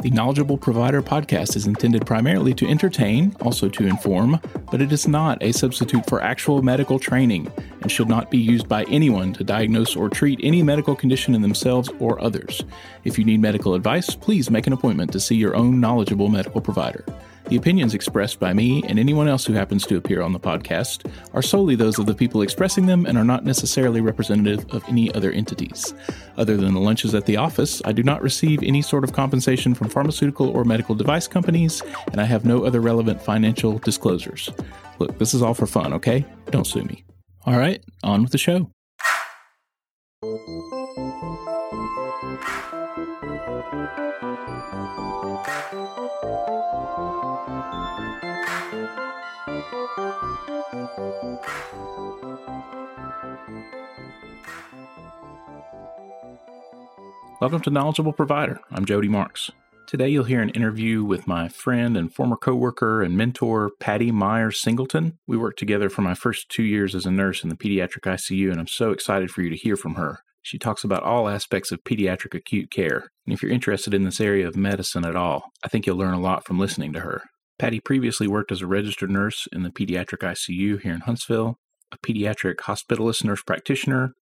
The Knowledgeable Provider podcast is intended primarily to entertain, also to inform, but it is not a substitute for actual medical training and should not be used by anyone to diagnose or treat any medical condition in themselves or others. If you need medical advice, please make an appointment to see your own knowledgeable medical provider. The opinions expressed by me and anyone else who happens to appear on the podcast are solely those of the people expressing them and are not necessarily representative of any other entities. Other than the lunches at the office, I do not receive any sort of compensation from pharmaceutical or medical device companies, and I have no other relevant financial disclosures. Look, this is all for fun, okay? Don't sue me. All right, on with the show. Welcome to Knowledgeable Provider. I'm Jody Marks. Today you'll hear an interview with my friend and former coworker and mentor, Patti Meiers-Singleton. We worked together for my first two years as a nurse in the pediatric ICU, and I'm so excited for you to hear from her. She talks about all aspects of pediatric acute care, and if you're interested in this area of medicine at all, I think you'll learn a lot from listening to her. Patti previously worked as a registered nurse in the pediatric ICU here in Huntsville, a pediatric hospitalist nurse practitioner,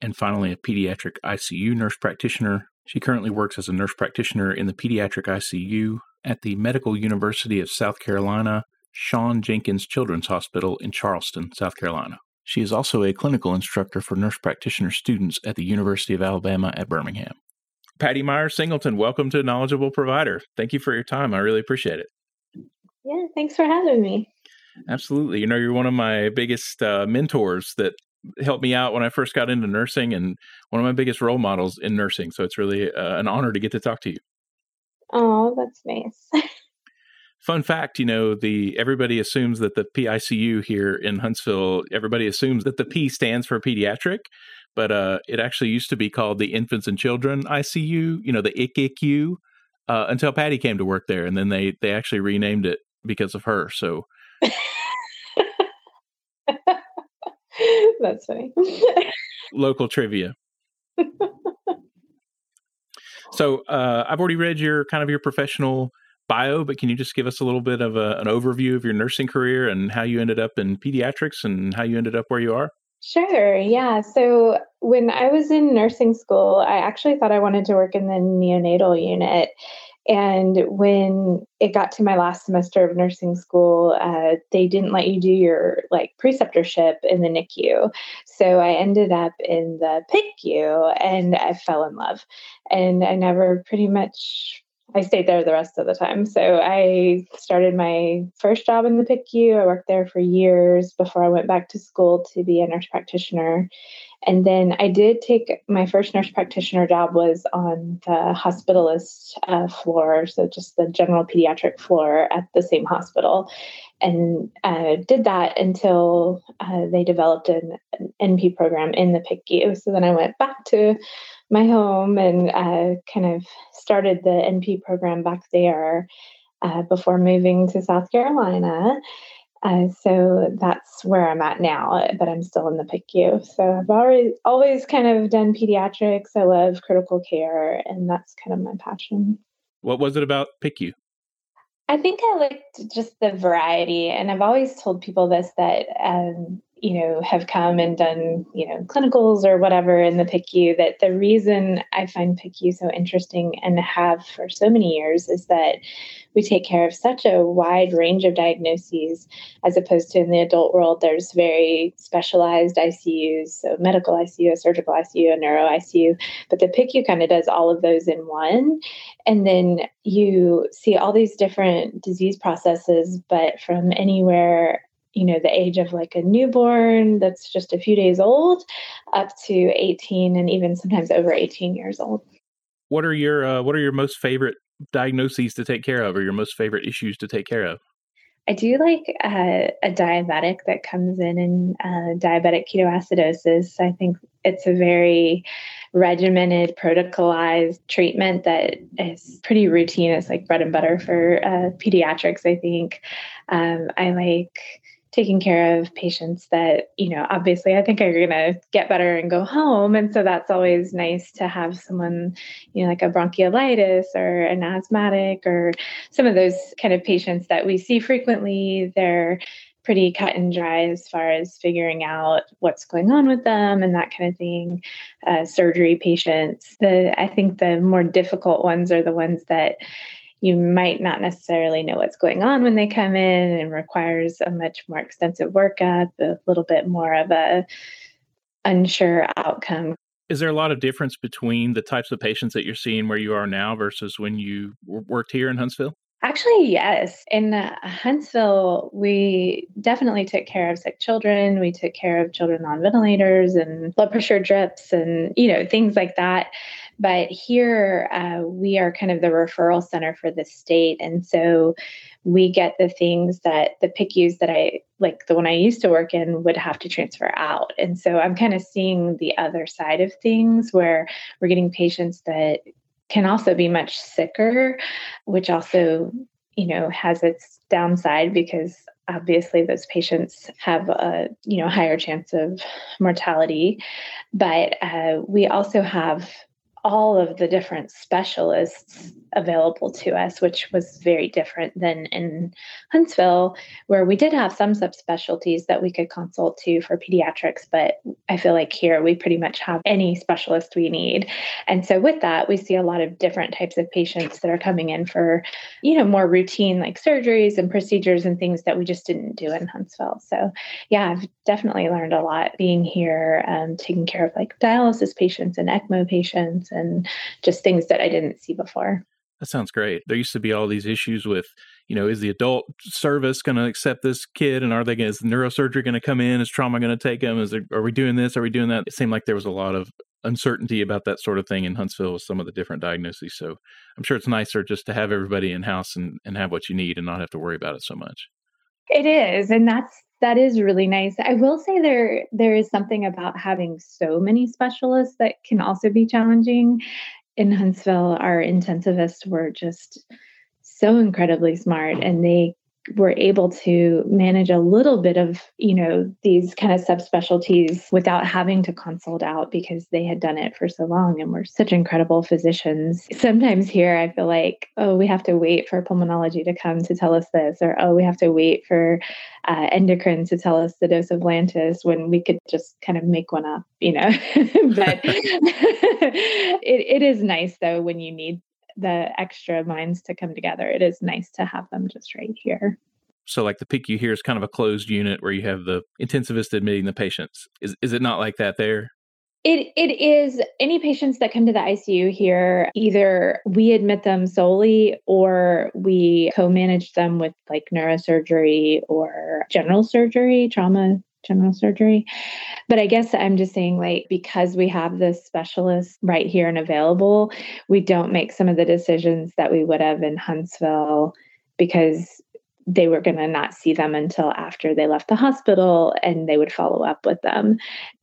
and finally a pediatric ICU nurse practitioner. She currently works as a nurse practitioner in the pediatric ICU at the Medical University of South Carolina, Shawn Jenkins Children's Hospital in Charleston, South Carolina. She is also a clinical instructor for nurse practitioner students at the University of Alabama at Birmingham. Patti Meiers-Singleton, welcome to Knowledgeable Provider. Thank you for your time. I really appreciate it. Yeah, thanks for having me. Absolutely. You know, you're one of my biggest uh, mentors that helped me out when I first got into nursing and one of my biggest role models in nursing. So it's really uh, an honor to get to talk to you. Oh, that's nice. Fun fact, you know, the everybody assumes that the PICU here in Huntsville, everybody assumes that the P stands for pediatric, but uh, it actually used to be called the Infants and Children ICU, you know, the ICICU, uh, until Patti came to work there, and then they they actually renamed it because of her. So That's funny. Local trivia. so uh, I've already read your kind of your professional bio, but can you just give us a little bit of a, an overview of your nursing career and how you ended up in pediatrics and how you ended up where you are? Sure. Yeah. So when I was in nursing school, I actually thought I wanted to work in the neonatal unit. And when it got to my last semester of nursing school, uh, they didn't let you do your like preceptorship in the NICU. So I ended up in the PICU and I fell in love. And I never pretty much I stayed there the rest of the time. So I started my first job in the PICU. I worked there for years before I went back to school to be a nurse practitioner. And then I did take my first nurse practitioner job was on the hospitalist uh, floor, so just the general pediatric floor at the same hospital, and uh, did that until uh, they developed an, an, NP program in the PICU. So then I went back to my home and uh, kind of started the NP program back there uh, before moving to South Carolina. Uh, so that's where I'm at now, but I'm still in the PICU. So I've already always kind of done pediatrics. I love critical care, and that's kind of my passion. What was it about PICU? I think I liked just the variety, and I've always told people this that um, you know, have come and done, you know, clinicals or whatever in the PICU, that the reason I find PICU so interesting and have for so many years is that we take care of such a wide range of diagnoses as opposed to in the adult world, there's very specialized ICUs, so medical ICU, a surgical ICU, a neuro ICU, but the PICU kind of does all of those in one. And then you see all these different disease processes, but from anywhere you know the age of like a newborn that's just a few days old up to 18 and even sometimes over 18 years old what are your uh, what are your most favorite diagnoses to take care of or your most favorite issues to take care of I do like uh, a diabetic that comes in and uh, diabetic ketoacidosis. I think it's a very regimented, protocolized treatment that is pretty routine. It's like bread and butter for uh, pediatrics, I think. Um, I like taking care of patients that, you know, obviously I think are going to get better and go home. And so that's always nice to have someone, you know, like a bronchiolitis or an asthmatic or some of those kind of patients that we see frequently. They're pretty cut and dry as far as figuring out what's going on with them and that kind of thing. Uh, surgery patients, the I think the more difficult ones are the ones that you might not necessarily know what's going on when they come in and requires a much more extensive workup, a little bit more of a unsure outcome. Is there a lot of difference between the types of patients that you're seeing where you are now versus when you worked here in Huntsville? Actually, yes. In uh, Huntsville, we definitely took care of sick children. We took care of children on ventilators and blood pressure drips and, you know, things like that. But here, uh, we are kind of the referral center for the state. And so we get the things that the PICUs that I like the one I used to work in would have to transfer out. And so I'm kind of seeing the other side of things where we're getting patients that can also be much sicker, which also, you know, has its downside because obviously those patients have a you know higher chance of mortality but uh, we also have all of the different specialists available to us, which was very different than in Huntsville, where we did have some subspecialties that we could consult to for pediatrics. But I feel like here we pretty much have any specialist we need. And so with that, we see a lot of different types of patients that are coming in for, you know, more routine like surgeries and procedures and things that we just didn't do in Huntsville. So yeah, I've definitely learned a lot being here, um, taking care of like dialysis patients and ECMO patients and just things that I didn't see before. That sounds great. There used to be all these issues with, you know, is the adult service going to accept this kid, and are they going? Is neurosurgery going to come in? Is trauma going to take them? Is there, are we doing this? Are we doing that? It seemed like there was a lot of uncertainty about that sort of thing in Huntsville with some of the different diagnoses. So I'm sure it's nicer just to have everybody in house and, and have what you need and not have to worry about it so much. It is, and that's that is really nice. I will say there there is something about having so many specialists that can also be challenging. In Huntsville, our intensivists were just so incredibly smart and they were able to manage a little bit of you know these kind of subspecialties without having to consult out because they had done it for so long and were such incredible physicians. Sometimes here i feel like oh we have to wait for pulmonology to come to tell us this or oh we have to wait for uh, endocrine to tell us the dose of lantus when we could just kind of make one up you know? But it, it is nice though when you need the extra minds to come together. It is nice to have them just right here. So, like the PICU here is kind of a closed unit where you have the intensivist admitting the patients. Is is it not like that there? It it is any patients that come to the ICU here, either we admit them solely or we co-manage them with like neurosurgery or general surgery, trauma general surgery. But I guess I'm just saying, like, because we have this specialist right here and available, we don't make some of the decisions that we would have in Huntsville because they were going to not see them until after they left the hospital and they would follow up with them.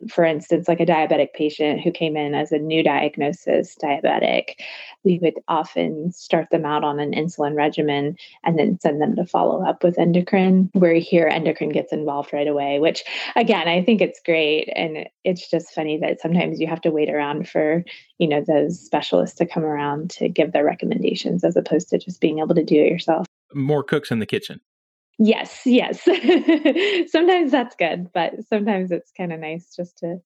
For instance, like a diabetic patient who came in as a new diagnosis diabetic, we would often start them out on an insulin regimen and then send them to follow up with endocrine, where here endocrine gets involved right away, which again, I think it's great. And it's just funny that sometimes you have to wait around for, you know, those specialists to come around to give their recommendations as opposed to just being able to do it yourself more cooks in the kitchen. Yes, yes. sometimes that's good, but sometimes it's kind of nice just to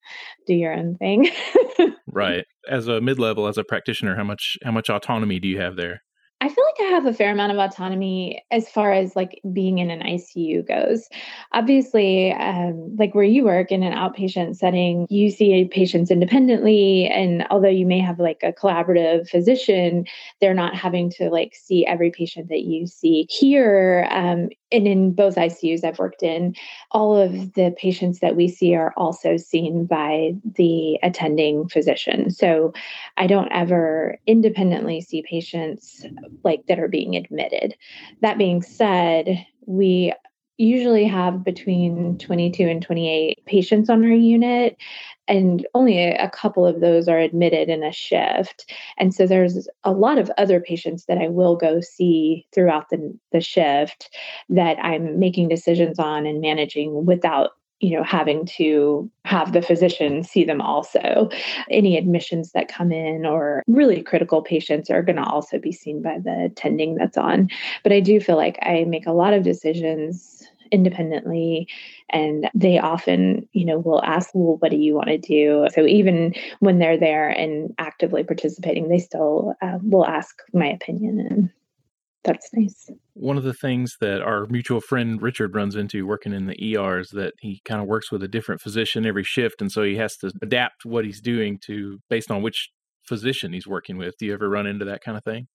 do your own thing. right. As a mid-level as a practitioner, how much how much autonomy do you have there? I feel like I have a fair amount of autonomy as far as like being in an ICU goes. Obviously, um, like where you work in an outpatient setting, you see patients independently. And although you may have like a collaborative physician, they're not having to like see every patient that you see. Here, um, and in both ICUs I've worked in, all of the patients that we see are also seen by the attending physician. So I don't ever independently see patients like that are being admitted. That being said, we usually have between 22 and 28 patients on our unit and only a, couple of those are admitted in a shift. And so there's a lot of other patients that i will go see throughout the, the shift that i'm making decisions on and managing without you know having to have the physician see them also. Any admissions that come in or really critical patients are going to also be seen by the attending that's on. But i do feel like i make a lot of decisions independently and they often you know will ask well what do you want to do? So even when they're there and actively participating they still uh, will ask my opinion and that's nice. One of the things that our mutual friend Richard runs into working in the ER is that he kind of works with a different physician every shift, and so he has to adapt what he's doing to based on which physician he's working with. Do you ever run into that kind of thing?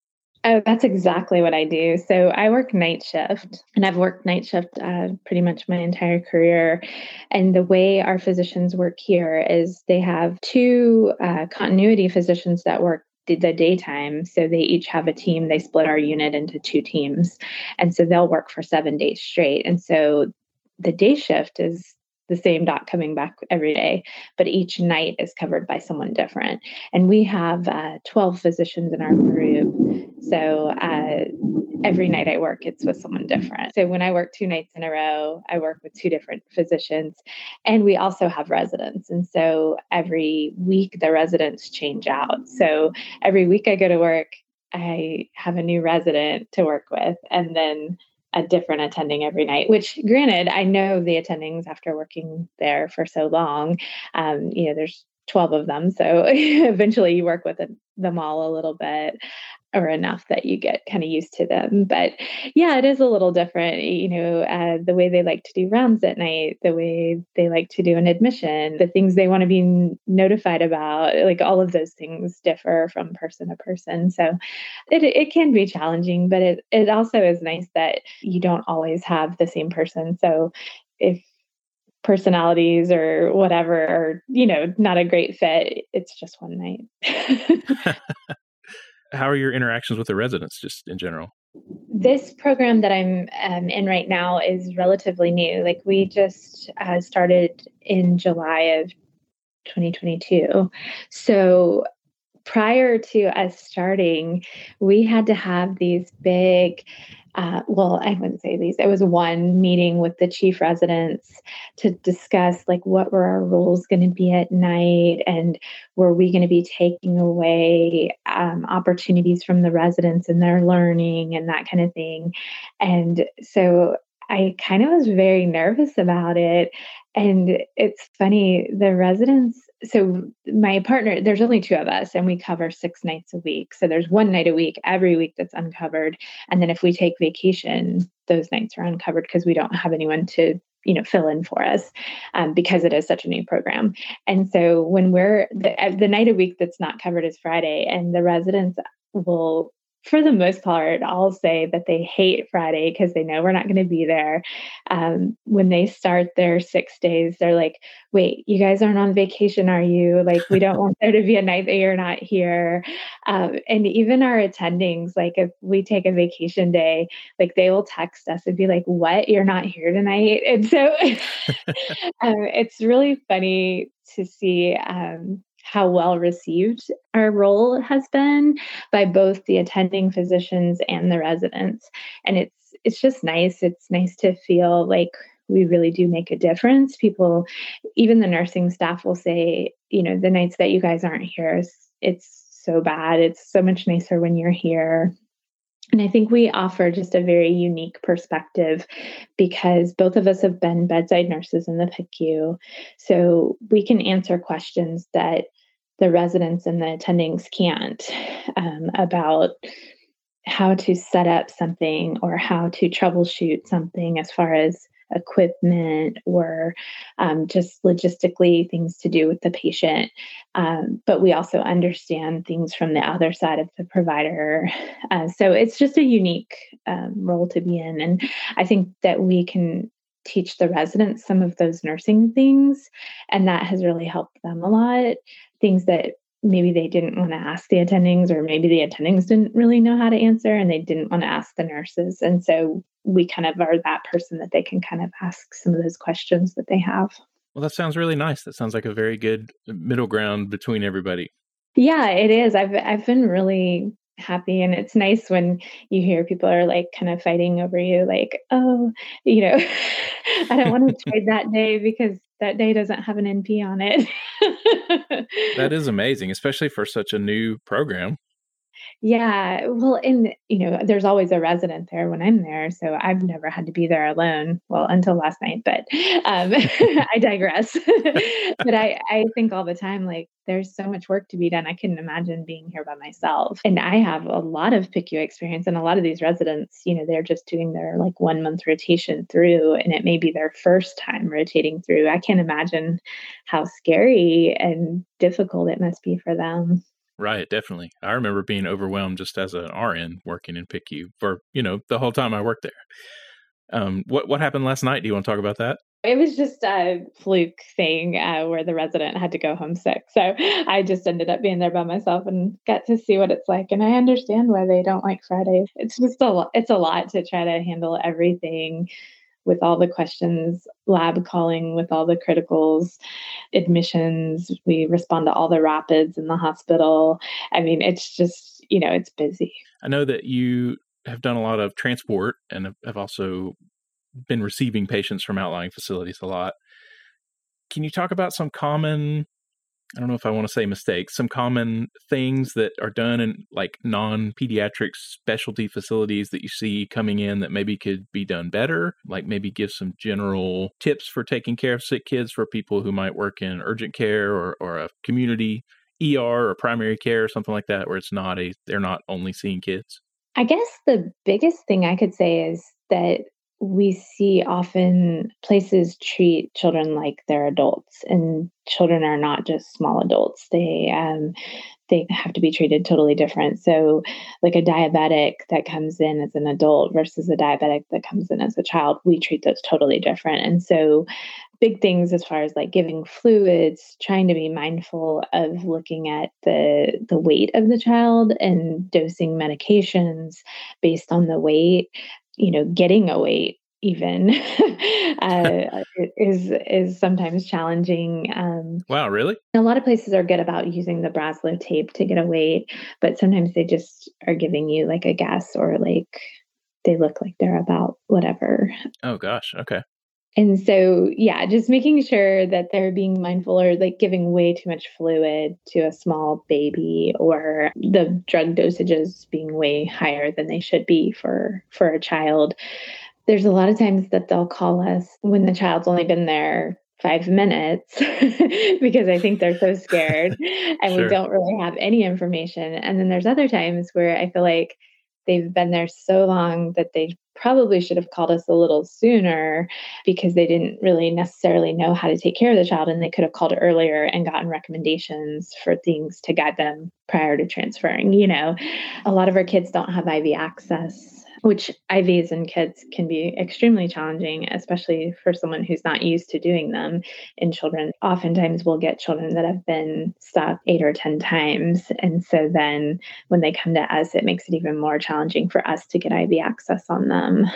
Oh, that's exactly what I do. So I work night shift, and I've worked night shift uh, pretty much my entire career. And the way our physicians work here is they have two uh, continuity physicians that work the daytime. So they each have a team. They split our unit into two teams. And so they'll work for seven days straight. And so the day shift is the same doc coming back every day, but each night is covered by someone different. And we have uh, 12 physicians in our group. So uh, every night I work, it's with someone different. So when I work two nights in a row, I work with two different physicians. And we also have residents. And so every week, the residents change out. So every week I go to work, I have a new resident to work with. And then a different attending every night which granted i know the attendings after working there for so long um, you know there's 12 of them so eventually you work with them all a little bit or enough that you get kind of used to them. But yeah, it is a little different, you know, uh, the way they like to do rounds at night, the way they like to do an admission, the things they want to be notified about, like all of those things differ from person to person. So it, it can be challenging, but it, it also is nice that you don't always have the same person. So if personalities or whatever are you know not a great fit it's just one night how are your interactions with the residents just in general? This program that I'm um, in right now is relatively new. Like we just uh, started in July of 2022. So prior to us starting, we had to have these big uh, well, I wouldn't say these. It was one meeting with the chief residents to discuss like what were our rules going to be at night, and were we going to be taking away um, opportunities from the residents and their learning and that kind of thing. And so I kind of was very nervous about it. And it's funny, the residents so my partner there's only two of us and we cover six nights a week. So there's one night a week every week that's uncovered. And then if we take vacation those nights are uncovered because we don't have anyone to you know fill in for us um, because it is such a new program. And so when we're the, the night a week that's not covered is friday and the residents will for the most part, I'll say that they hate Friday because they know we're not going to be there. Um, when they start their six days, they're like, wait, you guys aren't on vacation, are you? Like, we don't want there to be a night that you're not here. Um, and even our attendings, like, if we take a vacation day, like, they will text us and be like, what? You're not here tonight? And so um, it's really funny to see um, how well received our role has been by both the attending physicians and the residents. And it's it's just nice. It's nice to feel like we really do make a difference. People even the nursing staff will say you know the nights that you guys aren't here it's so bad. It's so much nicer when you're here. And I think we offer just a very unique perspective because both of us have been bedside nurses in the PICU. So we can answer questions that the residents and the attendings can't um, about how to set up something or how to troubleshoot something as far as equipment or um, just logistically things to do with the patient. Um, but we also understand things from the other side of the provider. Uh, so it's just a unique um, role to be in. And I think that we can teach the residents some of those nursing things, and that has really helped them a lot things that maybe they didn't want to ask the attendings, or maybe the attendings didn't really know how to answer and they didn't want to ask the nurses. And so we kind of are that person that they can kind of ask some of those questions that they have. Well, that sounds really nice. That sounds like a very good uh, middle ground between everybody. Yeah, it is. I've I've been really happy and it's nice when you hear people are like kind of fighting over you like, "Oh, you know, I don't want to trade that day because that day doesn't have an NP on it." that is amazing, especially for such a new program. Yeah. Well, and, you know, there's always a resident there when I'm there. So I've never had to be there alone. Well, until last night, but um, I digress. but I, I think all the time, like, there's so much work to be done. I couldn't imagine being here by myself. And I have a lot of PICU experience. And a lot of these residents, you know, they're just doing their like one month rotation through, and it may be their first time rotating through. I can't imagine how scary and difficult it must be for them. Right, definitely. I remember being overwhelmed just as an RN working in PICU for, you know, the whole time I worked there. Um, what what happened last night? Do you want to talk about that? It was just a fluke thing uh, where the resident had to go home sick. So I just ended up being there by myself and got to see what it's like. And I understand why they don't like Fridays. It's just a lot. it's a lot to try to handle everything with all the questions, lab calling with all the criticals, admissions. We respond to all the rapids in the hospital. I mean, it's just, you know, it's busy. I know that you have done a lot of transport and have also been receiving patients from outlying facilities a lot. Can you talk about some common I don't know if I want to say mistakes, some common things that are done in like non pediatric specialty facilities that you see coming in that maybe could be done better, like maybe give some general tips for taking care of sick kids for people who might work in urgent care or, or a community ER or primary care or something like that, where it's not a, they're not only seeing kids. I guess the biggest thing I could say is that we see often places treat children like they're adults and children are not just small adults. They um, they have to be treated totally different. So like a diabetic that comes in as an adult versus a diabetic that comes in as a child we treat those totally different. And so big things as far as like giving fluids trying to be mindful of looking at the the weight of the child and dosing medications based on the weight you know, getting a weight even uh, is is sometimes challenging. Um, wow, really? A lot of places are good about using the Broselow tape to get a weight, but sometimes they just are giving you like a guess or like they look like they're about whatever. Oh gosh, okay. And so, yeah, just making sure that they're being mindful or like giving way too much fluid to a small baby or the drug dosages being way higher than they should be for for a child. There's a lot of times that they'll call us when the child's only been there five minutes because I think they're so scared and sure. we don't really have any information. And then there's other times where I feel like they've been there so long that they probably should have called us a little sooner because they didn't really necessarily know how to take care of the child and they could have called earlier and gotten recommendations for things to guide them prior to transferring you know? A lot of our kids don't have iv access which IVs in kids can be extremely challenging, especially for someone who's not used to doing them in children. Oftentimes, we'll get children that have been stopped eight or 10 times. And so then when they come to us, it makes it even more challenging for us to get IV access on them.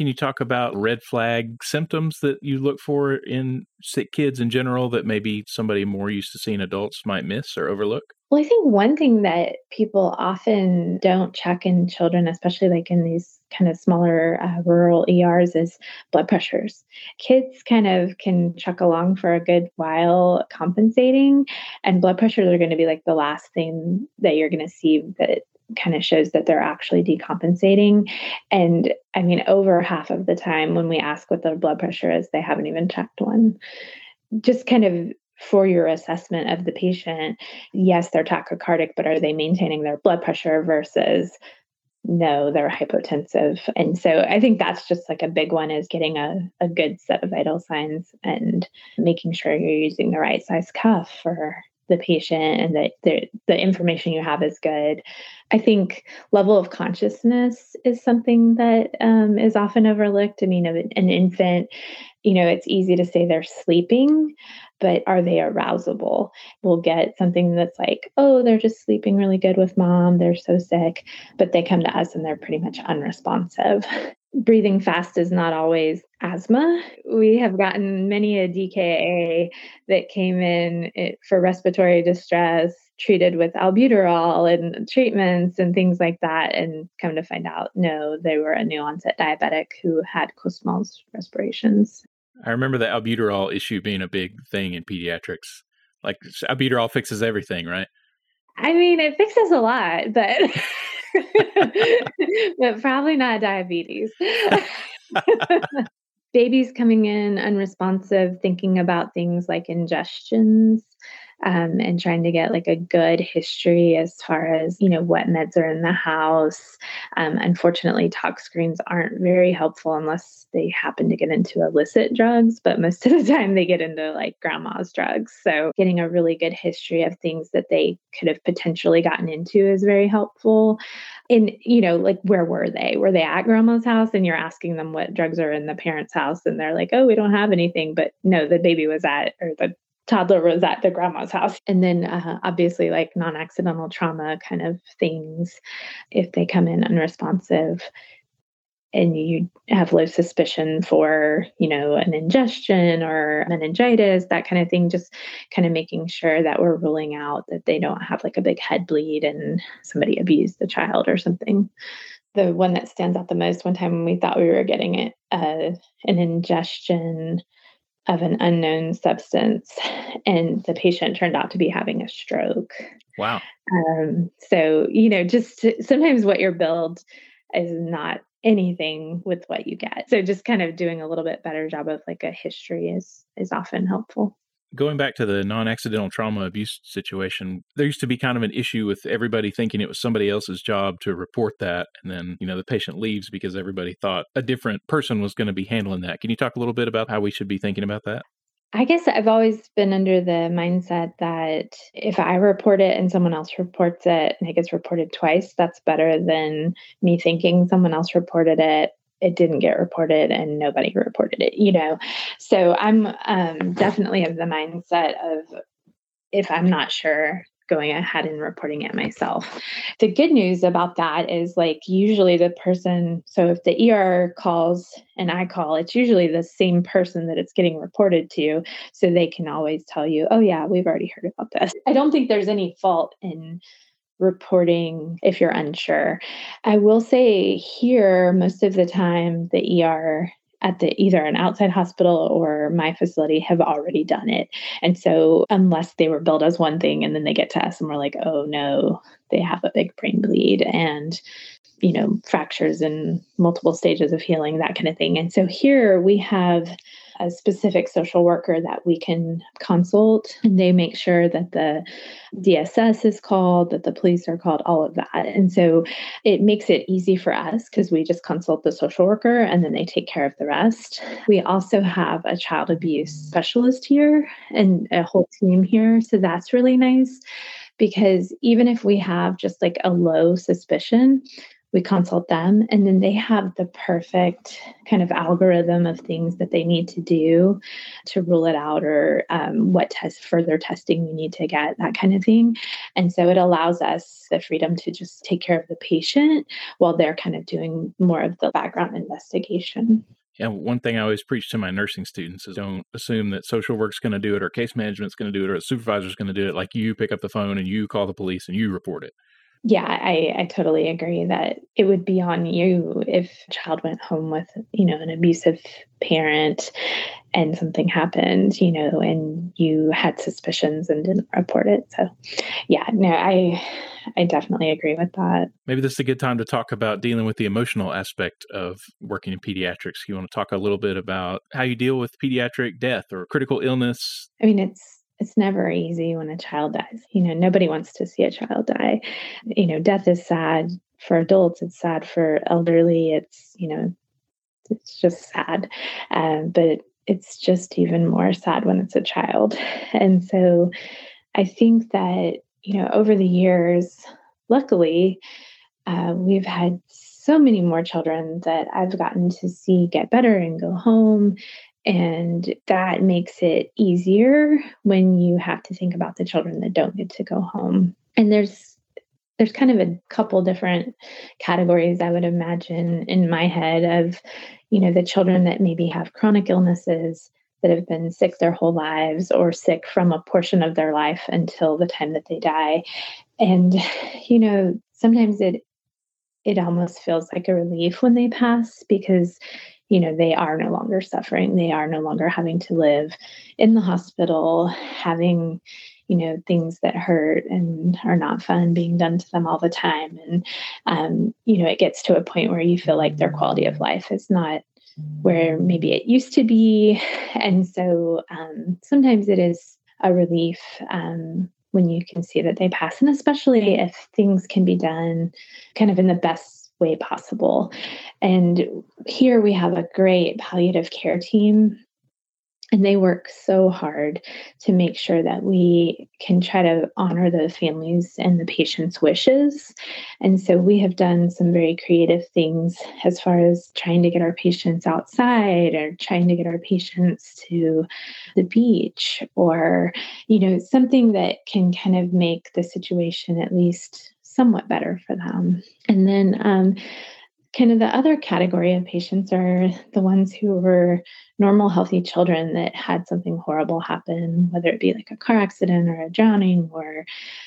Can you talk about red flag symptoms that you look for in sick kids in general that maybe somebody more used to seeing adults might miss or overlook? Well, I think one thing that people often don't check in children, especially like in these kind of smaller uh, rural ERs, is blood pressures. Kids kind of can chuck along for a good while compensating, and blood pressures are going to be like the last thing that you're going to see that kind of shows that they're actually decompensating. And I mean, over half of the time when we ask what their blood pressure is, they haven't even checked one. Just kind of for your assessment of the patient, yes, they're tachycardic, but are they maintaining their blood pressure versus no, they're hypotensive. And so I think that's just like a big one is getting a, a good set of vital signs and making sure you're using the right size cuff for the patient and that the, information you have is good. I think level of consciousness is something that um, is often overlooked. I mean, an infant you know, it's easy to say they're sleeping, but are they arousable? We'll get something that's like, oh, they're just sleeping really good with mom. They're so sick. But they come to us and they're pretty much unresponsive. Breathing fast is not always asthma. We have gotten many a DKA that came in eh, for respiratory distress, treated with albuterol and treatments and things like that, and come to find out, no, they were a new onset diabetic who had Kussmaul's respirations. I remember the albuterol issue being a big thing in pediatrics. Like albuterol fixes everything, right? I mean, it fixes a lot, but but probably not diabetes. Babies coming in unresponsive, thinking about things like ingestions, um, and trying to get like a good history as far as you know what meds are in the house. Um, unfortunately, tox screens aren't very helpful unless they happen to get into illicit drugs, but most of the time they get into like grandma's drugs. So getting a really good history of things that they could have potentially gotten into is very helpful. And you know, like where were they? Were they at grandma's house? And you're asking them what drugs are in the parents' house, and they're like, "Oh, we don't have anything." But no, the baby was at or the toddler was at the grandma's house. And then uh, obviously, like non accidental trauma kind of things, if they come in unresponsive and you have low suspicion for, you know, an ingestion or meningitis, that kind of thing, just kind of making sure that we're ruling out that they don't have like a big head bleed and somebody abused the child or something the one that stands out the most one time we thought we were getting it uh, an ingestion of an unknown substance, and the patient turned out to be having a stroke. Wow. Um, so, you know, just sometimes what you're billed is not anything with what you get. So just kind of doing a little bit better job of like a history is is often helpful going back to the non-accidental trauma abuse situation there used to be kind of an issue with everybody thinking it was somebody else's job to report that and then you know the patient leaves because everybody thought a different person was going to be handling that. Can you talk a little bit about how we should be thinking about that? I guess I've always been under the mindset that if I report it and someone else reports it and it gets reported twice, that's better than me thinking someone else reported it it didn't get reported and nobody reported it, you know. So I'm um, definitely of the mindset of if I'm not sure, going ahead and reporting it myself. The good news about that is like usually the person, so if the ER calls and I call, it's usually the same person that it's getting reported to. So they can always tell you, oh, yeah, we've already heard about this. I don't think there's any fault in reporting if you're unsure. I will say here, most of the time, the ER at the either an outside hospital or my facility have already done it. And so unless they were billed as one thing and then they get to us and we're like, oh no, they have a big brain bleed and you know, fractures and multiple stages of healing, that kind of thing. And so here we have a specific social worker that we can consult. They make sure that the DSS is called, that the police are called, all of that. And so it makes it easy for us because we just consult the social worker and then they take care of the rest. We also have a child abuse specialist here and a whole team here. So that's really nice because even if we have just like a low suspicion, we consult them and then they have the perfect kind of algorithm of things that they need to do to rule it out or um, what test further testing we need to get that kind of thing and so it allows us the freedom to just take care of the patient while they're kind of doing more of the background investigation yeah, one thing I always preach to my nursing students is don't assume that social work's going to do it or case management's going to do it or a supervisor's going to do it. Like you pick up the phone and you call the police and you report it. Yeah, I, I totally agree that it would be on you if a child went home with, you know, an abusive parent and something happened, you know, and you had suspicions and didn't report it. So yeah, no, I I definitely agree with that. Maybe this is a good time to talk about dealing with the emotional aspect of working in pediatrics. You want to talk a little bit about how you deal with pediatric death or critical illness? I mean, it's it's never easy when a child dies. You know, nobody wants to see a child die. You know, death is sad for adults, it's sad for elderly, it's, you know, it's just sad. Um, but it's just even more sad when it's a child. And so I think that, you know, over the years, luckily, uh, we've had so many more children that I've gotten to see get better and go home And that makes it easier when you have to think about the children that don't get to go home. And there's there's kind of a couple different categories I would imagine in my head of, you know, the children that maybe have chronic illnesses that have been sick their whole lives or sick from a portion of their life until the time that they die. And, you know, sometimes it it almost feels like a relief when they pass because you know they are no longer suffering. They are no longer having to live in the hospital having you know things that hurt and are not fun being done to them all the time. And um, you know it gets to a point where you feel like their quality of life is not where maybe it used to be. And so um, sometimes it is a relief um, when you can see that they pass. And especially if things can be done kind of in the best way possible. And here we have a great palliative care team. And they work so hard to make sure that we can try to honor the families and the patient's wishes. And so we have done some very creative things as far as trying to get our patients outside or trying to get our patients to the beach or, you know, something that can kind of make the situation at least somewhat better for them. And then, um, kind of the other category of patients are the ones who were normal, healthy children that had something horrible happen, whether it be like a car accident or a drowning or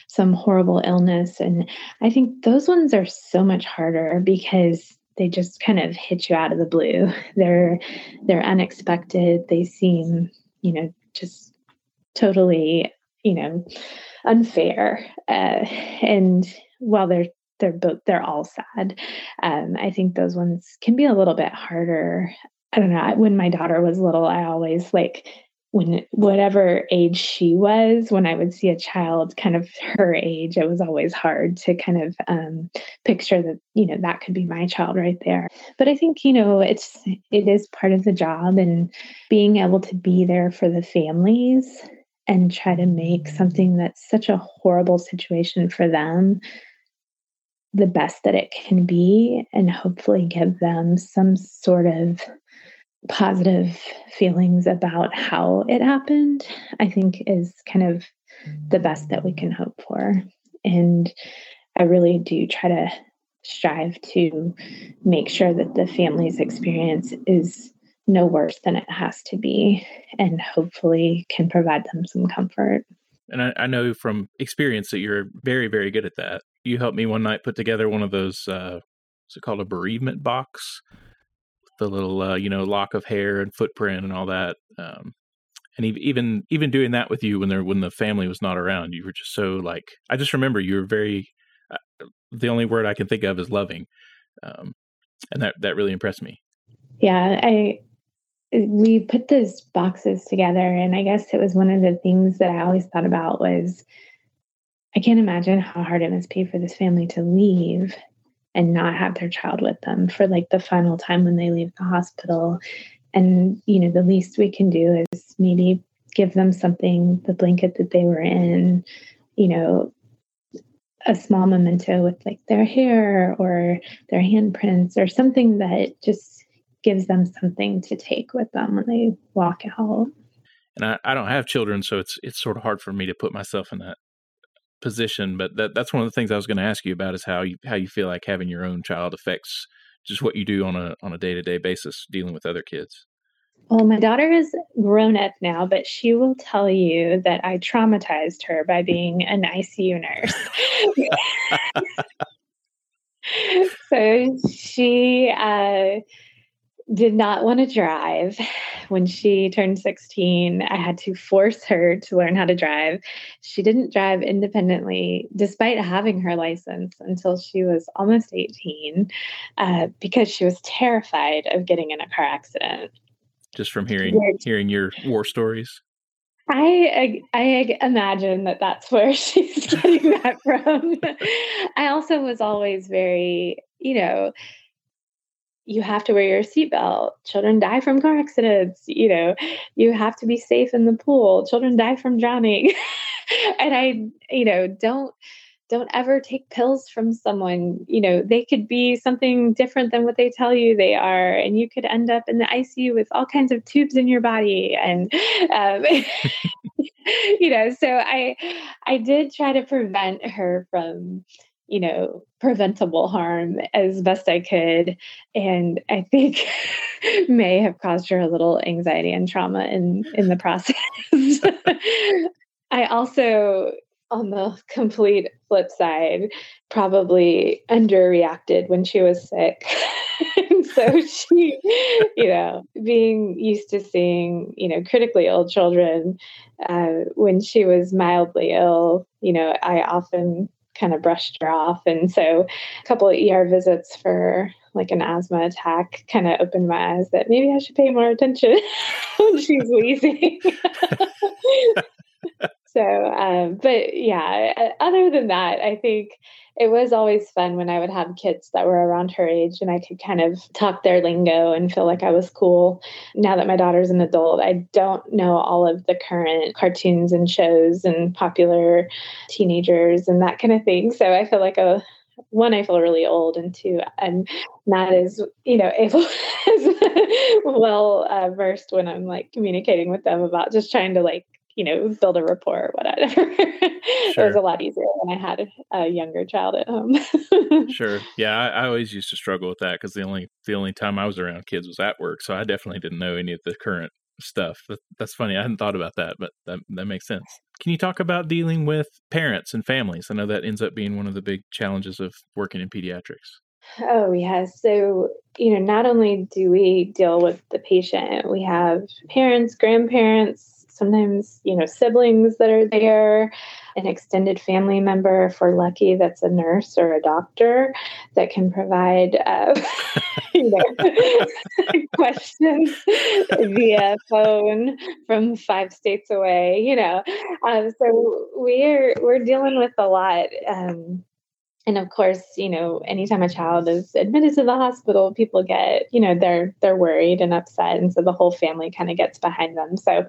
some horrible illness. And I think those ones are so much harder because they just kind of hit you out of the blue. They're they're unexpected. They seem, you know, just totally, you know, unfair. Uh, and while they're they're both they're all sad. Um, I think those ones can be a little bit harder. I don't know. When my daughter was little, I always like when whatever age she was, when I would see a child kind of her age, it was always hard to kind of um, picture that you know that could be my child right there. But I think you know it's it is part of the job and being able to be there for the families and try to make something that's such a horrible situation for them the best that it can be and hopefully give them some sort of positive feelings about how it happened, I think is kind of the best that we can hope for. And I really do try to strive to make sure that the family's experience is no worse than it has to be and hopefully can provide them some comfort. And I, I know from experience that you're very, very good at that you helped me one night put together one of those uh what's it called a bereavement box? The little uh, you know lock of hair and footprint and all that um and even even doing that with you when there when the family was not around you were just so like i just remember you were very uh, the only word i can think of is loving um and that that really impressed me. Yeah i we put those boxes together and i guess it was one of the things that i always thought about was I can't imagine how hard it must be for this family to leave and not have their child with them for like the final time when they leave the hospital. And, you know, the least we can do is maybe give them something, the blanket that they were in, you know, a small memento with like their hair or their handprints or something that just gives them something to take with them when they walk out. And I, I don't have children, so it's it's sort of hard for me to put myself in that position, but that that's one of the things I was going to ask you about is how you how you feel like having your own child affects just what you do on a on a day to day basis dealing with other kids. Well, my daughter is grown up now, but she will tell you that I traumatized her by being an ICU nurse. so she uh, did not want to drive. When she turned 16, I had to force her to learn how to drive. She didn't drive independently despite having her license until she was almost 18 uh, because she was terrified of getting in a car accident. Just from hearing hearing your war stories. I I imagine that that's where she's getting that from. I also was always very, you know, you have to wear your seatbelt. Children die from car accidents. You know, you have to be safe in the pool. Children die from drowning. and I, you know, don't don't ever take pills from someone. You know, they could be something different than what they tell you they are, and you could end up in the ICU with all kinds of tubes in your body. And um, you know, so I I did try to prevent her from you know, preventable harm as best I could. And I think may have caused her a little anxiety and trauma in, in the process. I also, on the complete flip side, probably underreacted when she was sick. so she, you know, being used to seeing, you know, critically ill children, uh, when she was mildly ill, you know, I often kind of brushed her off. And so a couple of ER visits for like an asthma attack kind of opened my eyes that maybe I should pay more attention when she's wheezing. so, um, but yeah, other than that, I think it was always fun when I would have kids that were around her age and I could kind of talk their lingo and feel like I was cool. Now that my daughter's an adult, I don't know all of the current cartoons and shows and popular teenagers and that kind of thing. So I feel like a one, I feel really old, and two, I'm not as you know able as well uh, versed when I'm like communicating with them about just trying to like you know, build a rapport or whatever. Sure. it was a lot easier when I had a younger child at home. sure. Yeah, I, I, always used to struggle with that because the only the only time I was around kids was at work, so I definitely didn't know any of the current stuff. That, that's funny. I hadn't thought about that, but that that makes sense. Can you talk about dealing with parents and families? I know that ends up being one of the big challenges of working in pediatrics. Oh, yeah. So, you know, not only do we deal with the patient, we have parents, grandparents, sometimes you know siblings that are there an extended family member for lucky that's a nurse or a doctor that can provide uh, questions via phone from five states away you know. Um, so we're we're dealing with a lot um, and of course you know anytime a child is admitted to the hospital people get you know they're they're worried and upset and so the whole family kind of gets behind them. So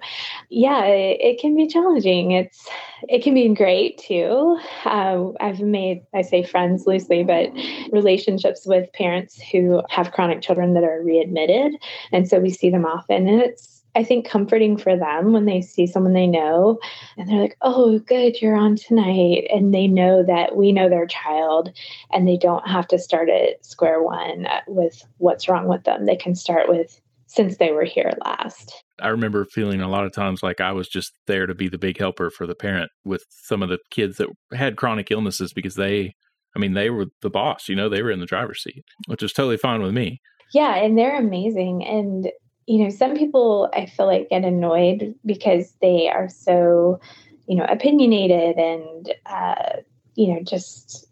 yeah it, it, can be challenging it's it can be great too uh, i've made i say friends loosely but relationships with parents who have chronic children that are readmitted and so we see them often and it's I think comforting for them when they see someone they know and they're like, oh, good, you're on tonight. And they know that we know their child and they don't have to start at square one with what's wrong with them. They can start with since they were here last. I remember feeling a lot of times like I was just there to be the big helper for the parent with some of the kids that had chronic illnesses because they, I mean, they were the boss, you know, they were in the driver's seat, which was totally fine with me. Yeah, and they're amazing. And you know, some people I feel like get annoyed because they are so, you know, opinionated and, uh, you know, just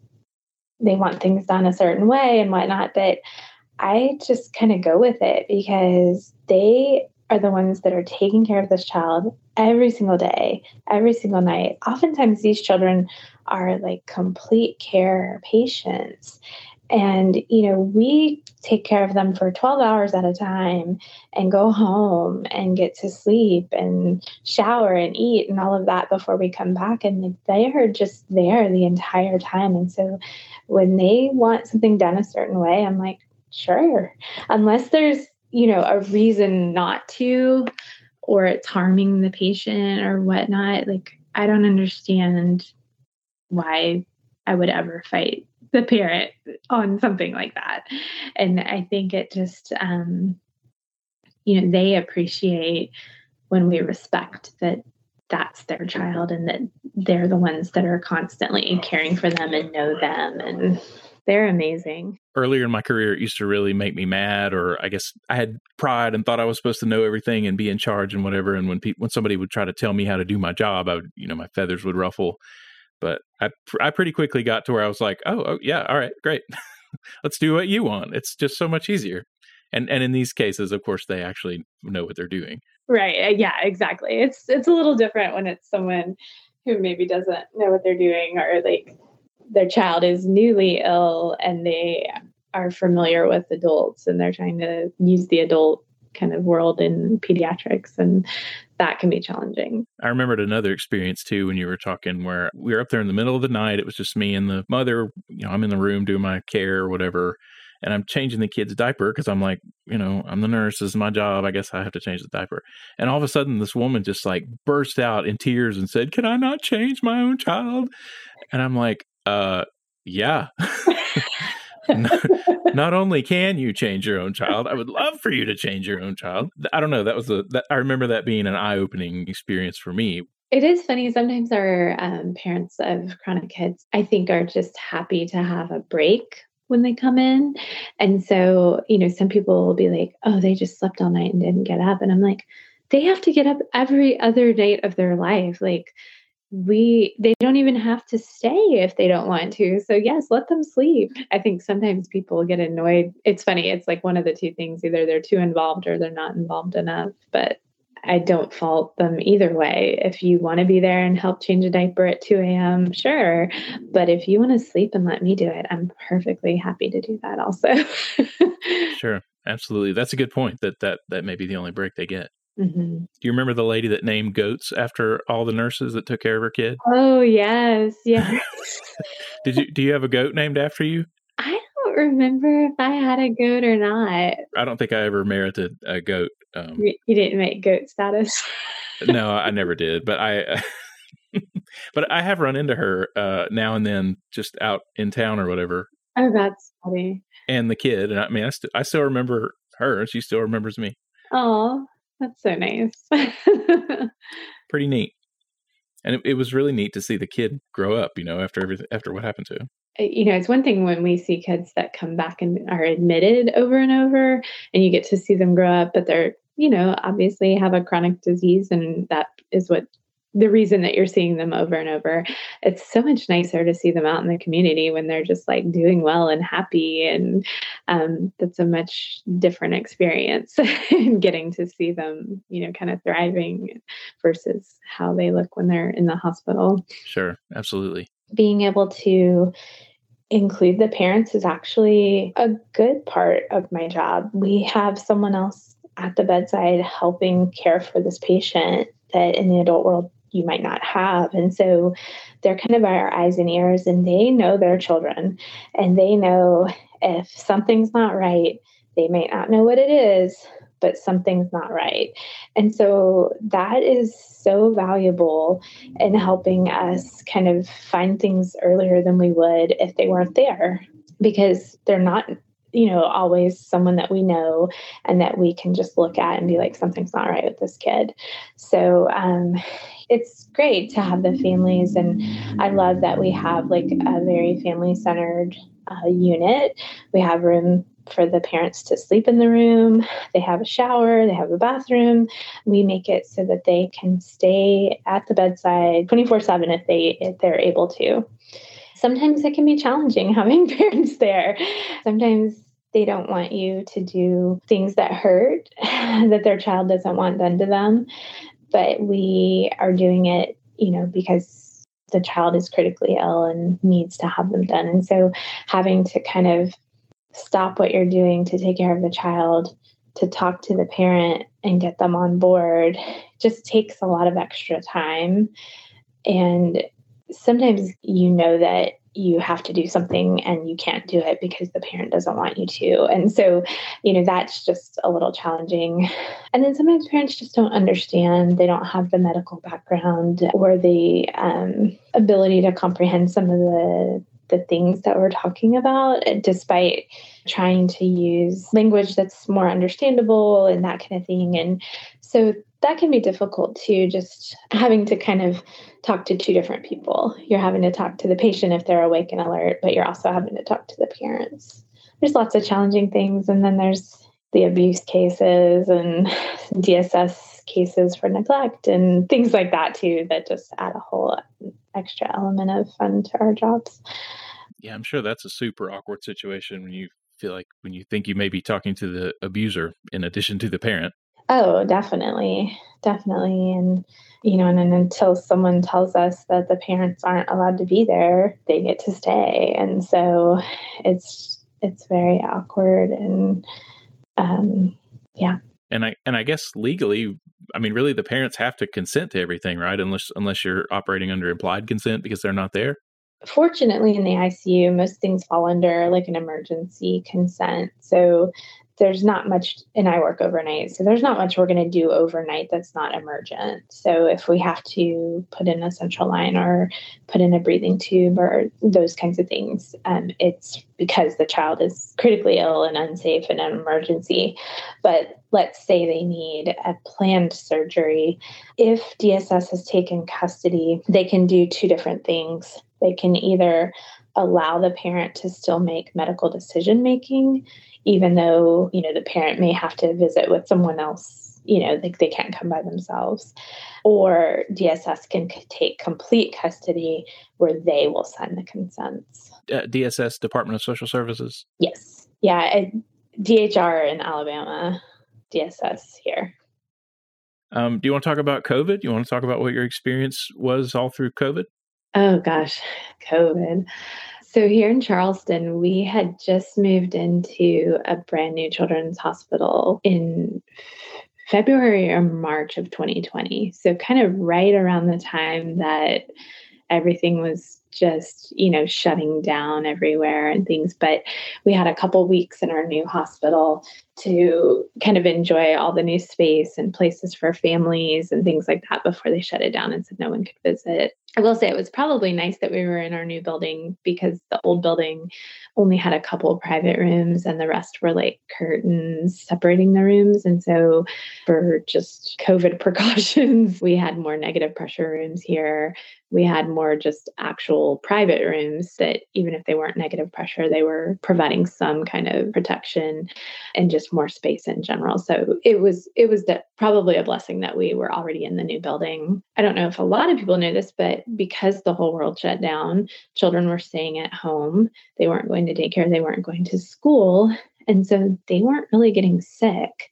they want things done a certain way and whatnot. But I just kind of go with it because they are the ones that are taking care of this child every single day, every single night. Oftentimes, these children are like complete care patients. And, you know, we take care of them for 12 hours at a time and go home and get to sleep and shower and eat and all of that before we come back. And they are just there the entire time. And so when they want something done a certain way, I'm like, sure. Unless there's, you know, a reason not to, or it's harming the patient or whatnot, like, I don't understand why I would ever fight the parent on something like that. And I think it just, um, you know, they appreciate when we respect that that's their child and that they're the ones that are constantly caring for them and know them and they're amazing. Earlier in my career, it used to really make me mad, or I guess I had pride and thought I was supposed to know everything and be in charge and whatever. And when people, when somebody would try to tell me how to do my job, I would, you know, my feathers would ruffle. But I I pretty quickly got to where I was like, oh, oh yeah, all right, great, let's do what you want. It's just so much easier. And and in these cases, of course, they actually know what they're doing. Right. Uh, yeah. Exactly. It's it's a little different when it's someone who maybe doesn't know what they're doing or like their child is newly ill and they are familiar with adults and they're trying to use the adult kind of world in pediatrics and that can be challenging. I remembered another experience too when you were talking where we were up there in the middle of the night. It was just me and the mother. You know, I'm in the room doing my care or whatever, and I'm changing the kid's diaper because I'm like, you know, I'm the nurse. This is my job. I guess I have to change the diaper. And all of a sudden, this woman just like burst out in tears and said, "Can I not change my own child?" And I'm like, uh, yeah. not only can you change your own child, I would love for you to change your own child. I don't know. That was a. That, I remember that being an eye opening experience for me. It is funny. Sometimes our um, parents of chronic kids, I think, are just happy to have a break when they come in. And so, you know, some people will be like, oh, they just slept all night and didn't get up. And I'm like, they have to get up every other night of their life. Like, we they don't even have to stay if they don't want to so yes let them sleep i think sometimes people get annoyed it's funny it's like one of the two things either they're too involved or they're not involved enough but I don't fault them either way. If you want to be there and help change a diaper at 2 a.m., sure. But if you want to sleep and let me do it, I'm perfectly happy to do that also. sure. Absolutely. That's a good point that that, that may be the only break they get. Mm-hmm. Do you remember the lady that named goats after all the nurses that took care of her kid? Oh, yes. Yes. Did you, do you have a goat named after you? I don't remember if I had a goat or not. I don't think I ever merited a goat. Um, you didn't make goat status. no, I never did. But I, but I have run into her uh, now and then, just out in town or whatever. Oh, that's funny. And the kid, and I mean, I, st- I still remember her. and She still remembers me. Oh, that's so nice. Pretty neat. And it, it was really neat to see the kid grow up. You know, after everything, after what happened to him uh, you know, it's one thing when we see kids that come back and are admitted over and over, and you get to see them grow up, but they're you know, obviously have a chronic disease, and that is what the reason that you're seeing them over and over. It's so much nicer to see them out in the community when they're just like doing well and happy. And um, that's a much different experience in getting to see them, you know, kind of thriving versus how they look when they're in the hospital. Sure, absolutely. Being able to include the parents is actually a good part of my job. We have someone else at the bedside helping care for this patient that in the adult world you might not have. And so they're kind of our eyes and ears, and they know their children, and they know if something's not right, they may not know what it is, but something's not right. And so that is so valuable in helping us kind of find things earlier than we would if they weren't there because they're not you know, always someone that we know and that we can just look at and be like, something's not right with this kid. So um, it's great to have the families. And I love that we have like a very family centered uh, unit. We have room for the parents to sleep in the room. They have a shower, they have a bathroom. We make it so that they can stay at the bedside 24/7 if they if they're able to sometimes it can be challenging having parents there. Sometimes they don't want you to do things that hurt that their child doesn't want done to them. But we are doing it, you know, because the child is critically ill and needs to have them done. And so having to kind of stop what you're doing to take care of the child, to talk to the parent and get them on board just takes a lot of extra time. And sometimes you know that you have to do something and you can't do it because the parent doesn't want you to. And so, you know, that's just a little challenging. And then sometimes parents just don't understand. They don't have the medical background or the um, ability to comprehend some of the the things that we're talking about, despite trying to use language that's more understandable and that kind of thing. And so that can be difficult too, just having to kind of talk to two different people. You're having to talk to the patient if they're awake and alert, but you're also having to talk to the parents. There's lots of challenging things. And then there's the abuse cases and DSS cases for neglect and things like that too, that just add a whole extra element of fun to our jobs. Yeah, I'm sure that's a super awkward situation when you feel like when you think you may be talking to the abuser in addition to the parent. Oh, definitely. Definitely. And, you know, and, and until someone tells us that the parents aren't allowed to be there, they get to stay. And so it's, it's very awkward and, um, yeah. And I and I guess legally, I mean, really, the parents have to consent to everything, right? Unless unless you're operating under implied consent because they're not there. Fortunately, in the ICU, most things fall under like an emergency consent. So there's not much, and I work overnight, so there's not much we're going to do overnight that's not emergent. So if we have to put in a central line or put in a breathing tube or those kinds of things, um, it's because the child is critically ill and unsafe in an emergency. But let's say they need a planned surgery. If DSS has taken custody, they can do two different things. They can either allow the parent to still make medical decision making even though you know the parent may have to visit with someone else you know like they can't come by themselves. Or dss can take complete custody where they will sign the consents. Uh, dss department of social services? Yes. Yeah dhr in alabama dss here. Um, do you want to talk about covid? You want to talk about what your experience was all through covid oh gosh covid so, here in Charleston, we had just moved into a brand new children's hospital in February or March of 2020. So, kind of right around the time that everything was just you know shutting down everywhere and things but we had a couple weeks in our new hospital to kind of enjoy all the new space and places for families and things like that before they shut it down and said no one could visit. I will say it was probably nice that we were in our new building because the old building only had a couple private rooms and the rest were like curtains separating the rooms. And so, for just COVID precautions, we had more negative pressure rooms here. We had more just actual private rooms that, even if they weren't negative pressure, they were providing some kind of protection and just just more space in general. So it was it was de- probably a blessing that we were already in the new building. I don't know if a lot of people knew this, but because the whole world shut down, children were staying at home. They weren't going to daycare. They weren't going to school, and so they weren't really getting sick.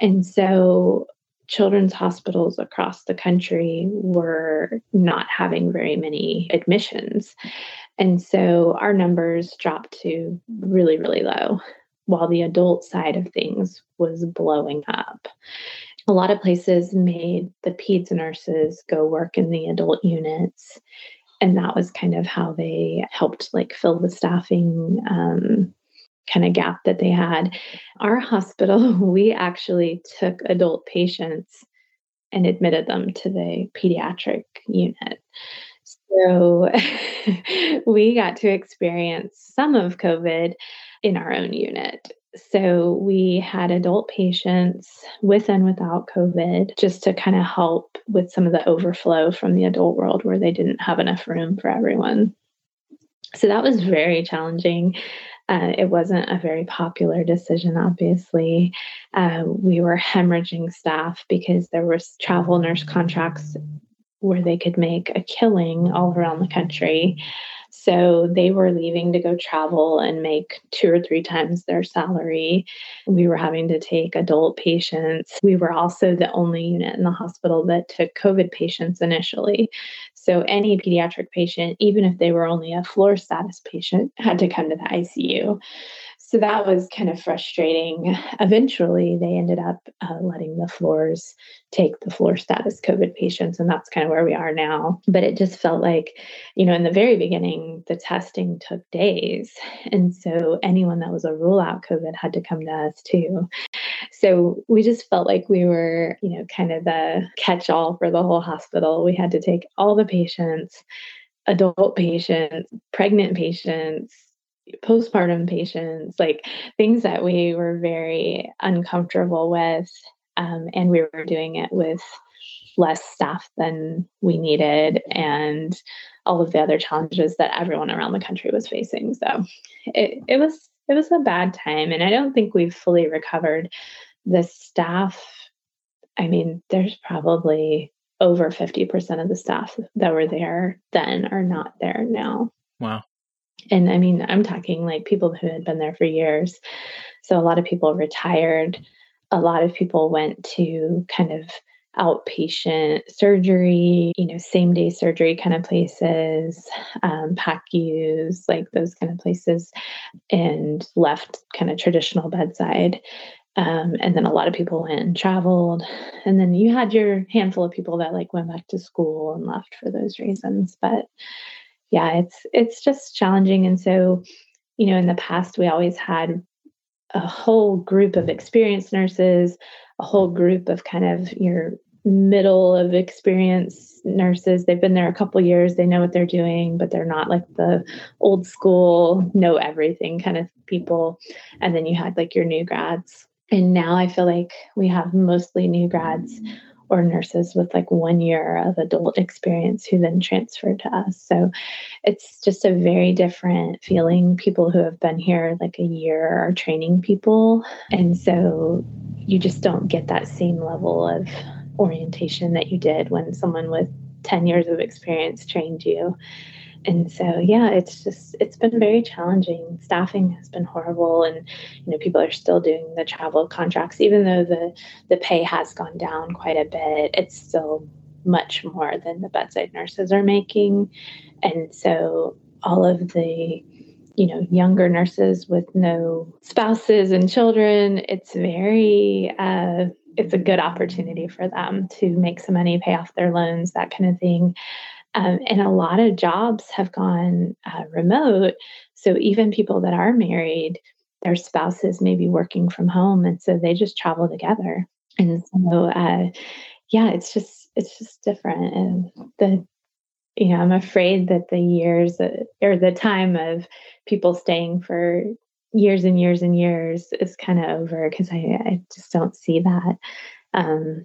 And so children's hospitals across the country were not having very many admissions. And so our numbers dropped to really, really low while the adult side of things was blowing up. A lot of places made the peds nurses go work in the adult units. And that was kind of how they helped like fill the staffing um, kind of gap that they had. Our hospital, we actually took adult patients and admitted them to the pediatric unit. So we got to experience some of COVID in our own unit. So we had adult patients with and without COVID just to kind of help with some of the overflow from the adult world where they didn't have enough room for everyone. So that was very challenging. Uh, it wasn't a very popular decision, obviously. Uh, we were hemorrhaging staff because there was travel nurse contracts where they could make a killing all around the country. So they were leaving to go travel and make two or three times their salary. We were having to take adult patients. We were also the only unit in the hospital that took COVID patients initially. So any pediatric patient, even if they were only a floor status patient, had to come to the ICU so that was kind of frustrating. Eventually, they ended up uh, letting the floors take the floor status COVID patients, and that's kind of where we are now. But it just felt like, you know, in the very beginning, the testing took days. And so anyone that was a rule out COVID had to come to us too. So we just felt like we were, you know, kind of the catch all for the whole hospital. We had to take all the patients adult patients, pregnant patients, postpartum patients, like things that we were very uncomfortable with. Um, and we were doing it with less staff than we needed and all of the other challenges that everyone around the country was facing. So it, it was it was a bad time and I don't think we've fully recovered the staff. I mean, there's probably over 50% of the staff that were there then are not there now. Wow. And I mean, I'm talking like people who had been there for years. So a lot of people retired. A lot of people went to kind of outpatient surgery, you know, same day surgery kind of places, um, PACUs, like those kind of places, and left kind of traditional bedside. Um, and then a lot of people went and traveled. And then you had your handful of people that like went back to school and left for those reasons. But yeah, it's it's just challenging. And so, you know, in the past we always had a whole group of experienced nurses, a whole group of kind of your middle of experience nurses. They've been there a couple years, they know what they're doing, but they're not like the old school, know everything kind of people. And then you had like your new grads. And now I feel like we have mostly new grads or nurses with like one year of adult experience who then transferred to us. So it's just a very different feeling. People who have been here like a year are training people. And so you just don't get that same level of orientation that you did when someone with 10 years of experience trained you. And so, yeah, it's just, it's been very challenging. Staffing has been horrible. And, you know, people are still doing the travel contracts, even though the, the pay has gone down quite a bit, it's still much more than the bedside nurses are making. And so, all of the, you know, younger nurses with no spouses and children, it's very, uh, it's a good opportunity for them to make some money, pay off their loans, that kind of thing. Um, and a lot of jobs have gone uh, remote. So even people that are married, their spouses may be working from home, and so they just travel together. And so, uh, yeah, it's just it's just different. And the you know, I'm afraid that the years uh, or the time of people staying for years and years and years is kind of over because I, I just don't see that. Um,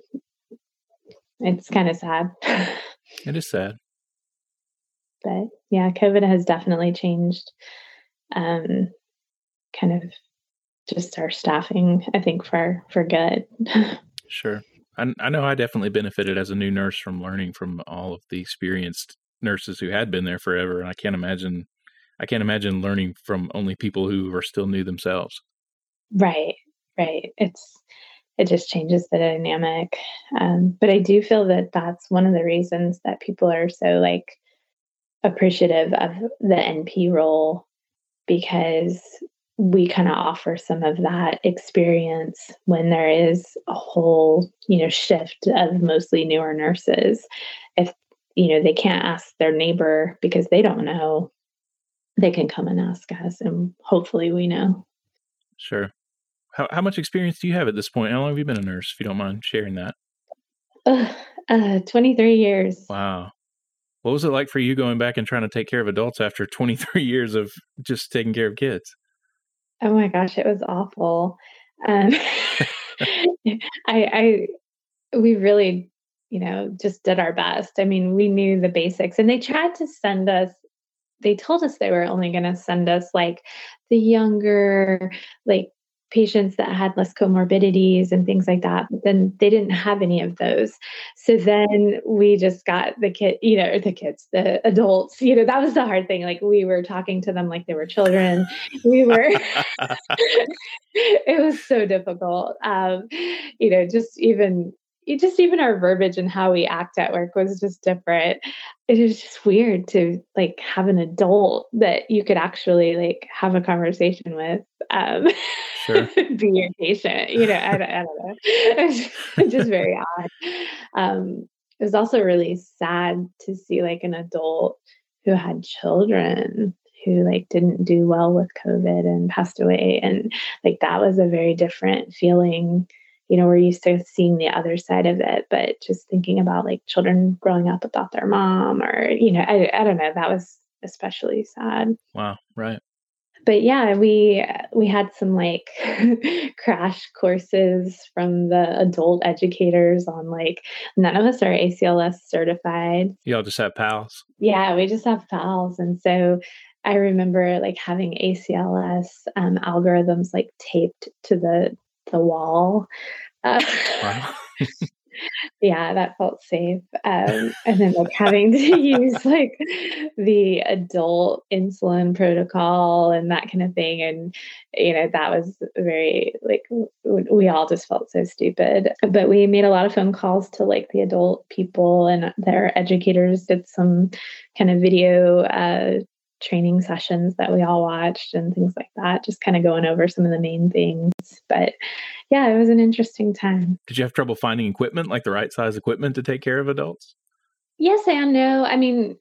it's kind of sad. it is sad. But yeah, COVID has definitely changed um, kind of just our staffing, I think, for for good. sure. I, I know I definitely benefited as a new nurse from learning from all of the experienced nurses who had been there forever. And I can't imagine I can't imagine learning from only people who are still new themselves. Right, right. It's it just changes the dynamic. Um, but I do feel that that's one of the reasons that people are so like appreciative of the NP role because we kind of offer some of that experience when there is a whole you know shift of mostly newer nurses if you know they can't ask their neighbor because they don't know they can come and ask us and hopefully we know. Sure. How, how much experience do you have at this point? How long have you been a nurse, if you don't mind sharing that? Uh, uh, 23 years. Wow. What was it like for you going back and trying to take care of adults after 23 years of just taking care of kids? Oh my gosh, it was awful. Um, I, I, we really, you know, just did our best. I mean, we knew the basics and they tried to send us they told us they were only going to send us like the younger like patients that had less comorbidities and things like that then they didn't have any of those. So then we just got the kid you know the kids the adults you know that was the hard thing. Like we were talking to them like they were children. We were it was so difficult. Um you know just even just even our verbiage and how we act at work was just different. It is just weird to like have an adult that you could actually like have a conversation with, um, sure. be your patient. You know, I, I don't know. It's just, very odd. Um, it was also really sad to see like an adult who had children who like didn't do well with COVID and passed away, and like that was a very different feeling you know, we're used to seeing the other side of it, but just thinking about like children growing up without their mom or, you know, I, I don't know, that was especially sad. Wow. Right. But yeah, we we had some like crash courses from the adult educators on like none of us are ACLS certified. Y'all just have PALS. Yeah, we just have PALS, and so I remember like having ACLS um, algorithms like taped to the the wall. Uh, wow. yeah, that felt safe. Um, and then like having to use like the adult insulin protocol and that kind of thing. And, you know, that was very like, we all just felt so stupid. But we made a lot of phone calls to like the adult people and their educators did some kind of video uh, training sessions that we all watched and things like that, just kind of going over some of the main things. But yeah, it was an interesting time. Did you have trouble finding equipment, like the right size equipment to take care of adults? Yes and no. I mean,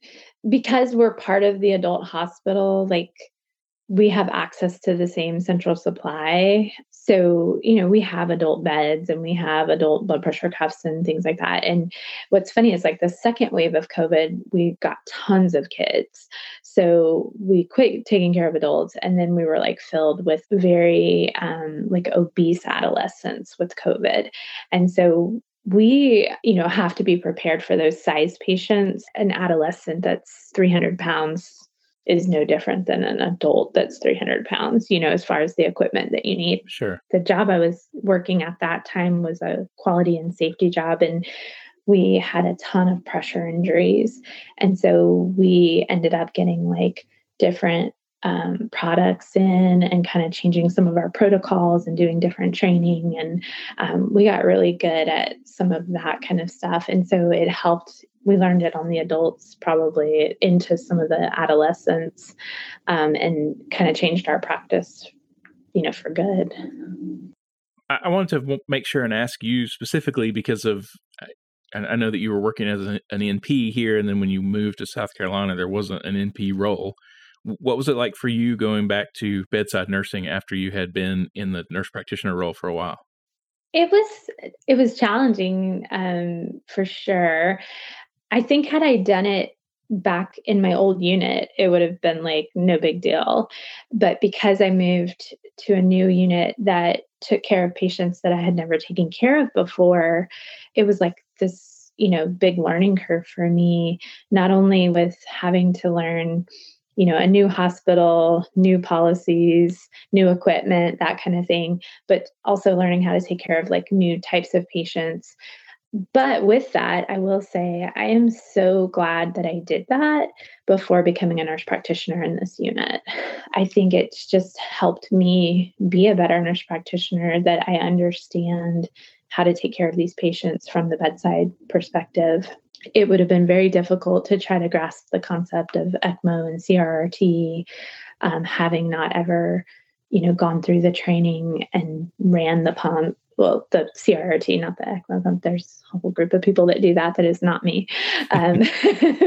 because we're part of the adult hospital, like we have access to the same central supply. So, you know, we have adult beds and we have adult blood pressure cuffs and things like that. And what's funny is like the second wave of COVID, we got tons of kids. So we quit taking care of adults and then we were like filled with very um, like obese adolescents with COVID. And so we you know have to be prepared for those size patients an adolescent that's 300 pounds is no different than an adult that's 300 pounds, you know, as far as the equipment that you need. Sure. The job I was working at that time was a quality and safety job. And we had a ton of pressure injuries. And so we ended up getting like different um, products in and kind of changing some of our protocols and doing different training. And um, we got really good at some of that kind of stuff. And so it helped. We learned it on the adults, probably into some of the adolescents, um, and kind of changed our practice, you know, for good. I wanted to make sure and ask you specifically because of I know that you were working as an, NP here, and then when you moved to South Carolina, there wasn't an NP role. What was it like for you going back to bedside nursing after you had been in the nurse practitioner role for a while? It was it was challenging um, for sure. I think had I done it back in my old unit, it would have been like no big deal. But because I moved to a new unit that took care of patients that I had never taken care of before, it was like this, you know, big learning curve for me, not only with having to learn you know a new hospital new policies new equipment that kind of thing but also learning how to take care of like new types of patients. But with that i will say i am so glad that i did that before becoming a nurse practitioner in this unit. I think it's just helped me be a better nurse practitioner that i understand how to take care of these patients from the bedside perspective it would have been very difficult to try to grasp the concept of ECMO and CRRT, um, having not ever, you know, gone through the training and ran the pump. Well, the CRRT, not the ECMO pump. There's a whole group of people that do that. That is not me, um,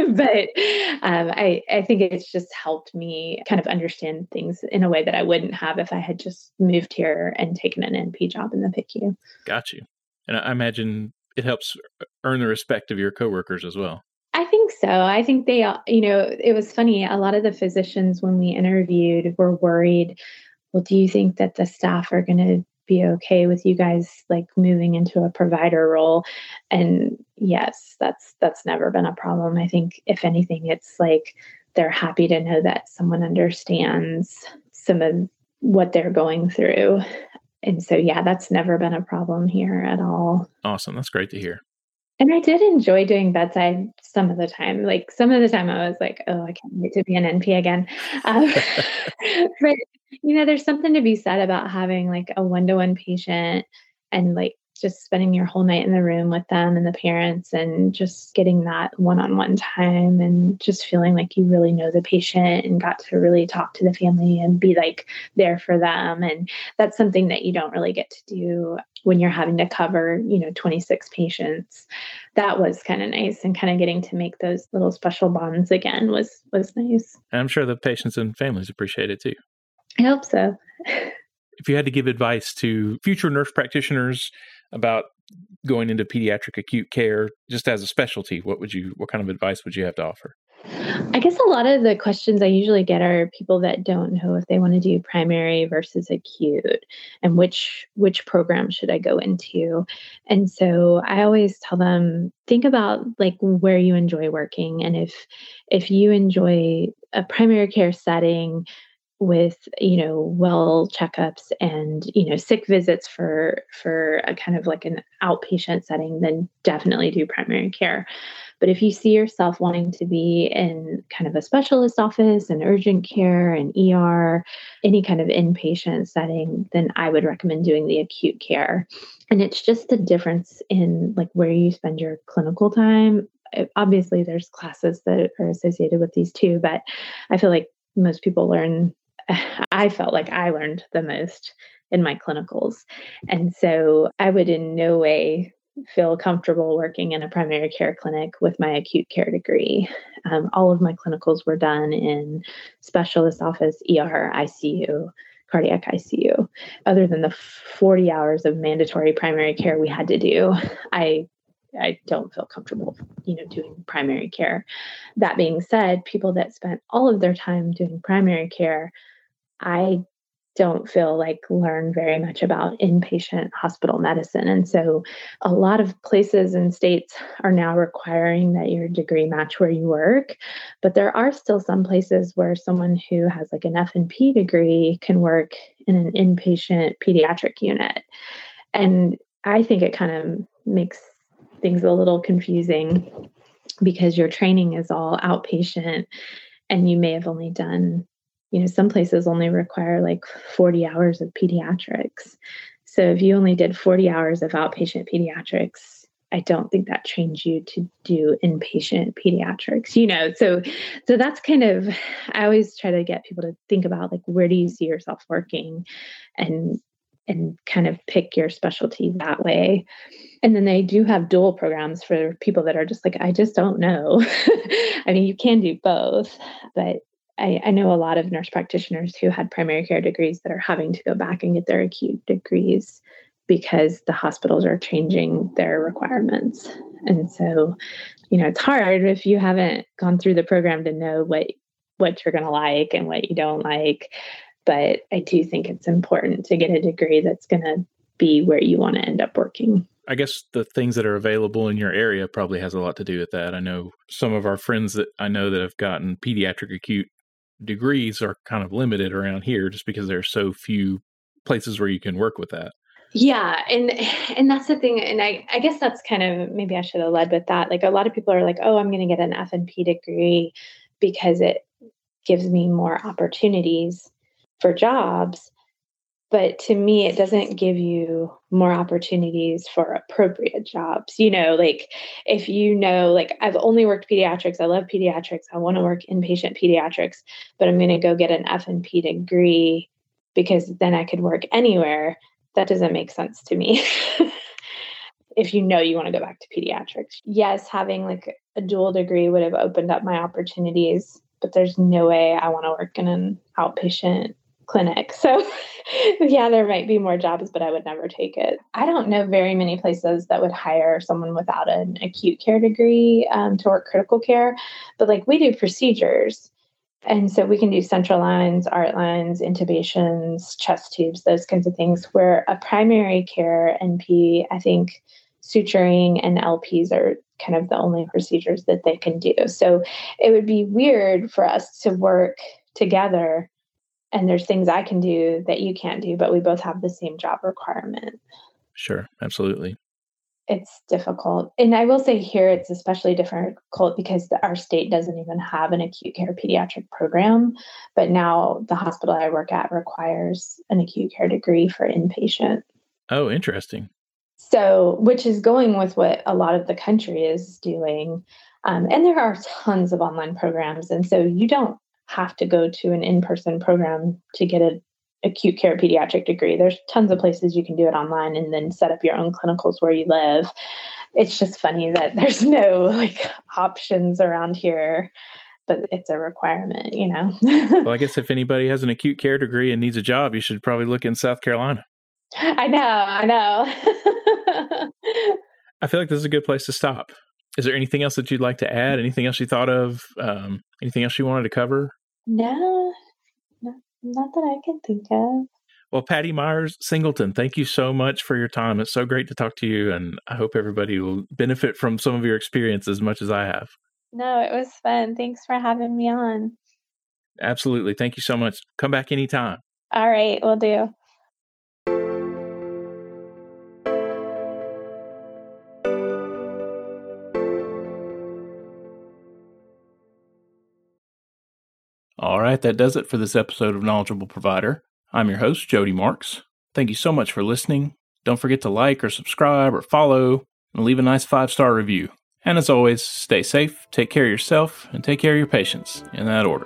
but um, I I think it's just helped me kind of understand things in a way that I wouldn't have if I had just moved here and taken an NP job in the PICU. Got you. And I imagine it helps earn the respect of your coworkers as well. I think so. I think they, you know, it was funny. A lot of the physicians, when we interviewed, were worried. Well, do you think that the staff are going to be okay with you guys like moving into a provider role and yes that's that's never been a problem i think if anything it's like they're happy to know that someone understands some of what they're going through and so yeah that's never been a problem here at all. Awesome. That's great to hear. And i did enjoy doing bedside some of the time. Like some of the time i was like oh i can't wait to be an np again. Um, but you know there's something to be said about having like a one-to-one patient and like just spending your whole night in the room with them and the parents and just getting that one-on-one time and just feeling like you really know the patient and got to really talk to the family and be like there for them. And that's something that you don't really get to do when you're having to cover you know 26 patients. That was kind of nice and kind of getting to make those little special bonds again was was nice. I'm sure the patients and families appreciate it too. I hope so. If you had to give advice to future nurse practitioners about going into pediatric acute care just as a specialty, what would you what kind of advice would you have to offer? I guess a lot of the questions I usually get are people that don't know if they want to do primary versus acute and which which program should I go into. And so I always tell them think about like where you enjoy working and if if you enjoy a primary care setting with you know well checkups and you know sick visits for for a kind of like an outpatient setting then definitely do primary care. But if you see yourself wanting to be in kind of a specialist office and urgent care and er any kind of inpatient setting then i would recommend doing the acute care. And it's just the difference in like where you spend your clinical time. Obviously there's classes that are associated with these too but i feel like most people learn I felt like I learned the most in my clinicals. And so I would in no way feel comfortable working in a primary care clinic with my acute care degree. Um, all of my clinicals were done in specialist office, ER, ICU, cardiac ICU. Other than the 40 hours of mandatory primary care we had to do, I I don't feel comfortable, you know, doing primary care. That being said, people that spent all of their time doing primary care, I don't feel like learn very much about inpatient hospital medicine. And so a lot of places and states are now requiring that your degree match where you work, but there are still some places where someone who has like an FNP degree can work in an inpatient pediatric unit. And I think it kind of makes things a little confusing because your training is all outpatient and you may have only done you know, some places only require like 40 hours of pediatrics. So if you only did 40 hours of outpatient pediatrics, I don't think that trains you to do inpatient pediatrics, you know. So so that's kind of I always try to get people to think about like where do you see yourself working and and kind of pick your specialty that way. And then they do have dual programs for people that are just like, I just don't know. I mean, you can do both, but I, I, know a lot of nurse practitioners who had primary care degrees that are having to go back and get their acute degrees because the hospitals are changing their requirements. And so, you know, it's hard if you haven't gone through the program to know what what you're going to like and what you don't like. But I do think it's important to get a degree that's going to be where you want to end up working. I guess the things that are available in your area probably has a lot to do with that. I know some of our friends that I know that have gotten pediatric acute degrees are kind of limited around here just because there are so few places where you can work with that. Yeah, and and that's the thing, and I I guess that's kind of maybe I should have led with that. Like a lot of people are like, oh, I'm going to get an FNP degree because it gives me more opportunities for jobs, but to me it doesn't give you more opportunities for appropriate jobs. You know like if you know like i've only worked pediatrics i love pediatrics i want to work inpatient pediatrics but i'm going to go get an fnp degree because then i could work anywhere that doesn't make sense to me. If you know you want to go back to pediatrics. Yes having like a dual degree would have opened up my opportunities but there's no way i want to work in an outpatient clinic. So, yeah, there might be more jobs, but I would never take it. I don't know very many places that would hire someone without an acute care degree um, to work critical care, but like we do procedures. And so we can do central lines, art lines, intubations, chest tubes, those kinds of things. Where a primary care NP, I think suturing and LPs are kind of the only procedures that they can do. So it would be weird for us to work together and there's things I can do that you can't do, but we both have the same job requirement. Sure, absolutely. It's difficult. And I will say here it's especially difficult because our state doesn't even have an acute care pediatric program. But now the hospital I work at requires an acute care degree for inpatient. Oh, interesting. So, which is going with what a lot of the country is doing. Um, and there are tons of online programs. And so you don't have to go to an in-person program to get an acute care pediatric degree. There's tons of places you can do it online and then set up your own clinicals where you live. It's just funny that there's no like options around here, but it's a requirement, you know. well, I guess if anybody has an acute care degree and needs a job, you should probably look in South Carolina. I know, I know. I feel like this is a good place to stop is there anything else that you'd like to add? Anything else you thought of? Um, anything else you wanted to cover? No, not, not that I can think of. Well, Patti Meiers-Singleton, thank you so much for your time. It's so great to talk to you, and I hope everybody will benefit from some of your experience as much as I have. No, it was fun. Thanks for having me on. Absolutely. Thank you so much. Come back anytime. All right, we'll do. All right, that does it for this episode of Knowledgeable Provider. I'm your host, Jody Marks. Thank you so much for listening. Don't forget to like or subscribe or follow and leave a nice five star review. And as always, stay safe, take care of yourself, and take care of your patients in that order.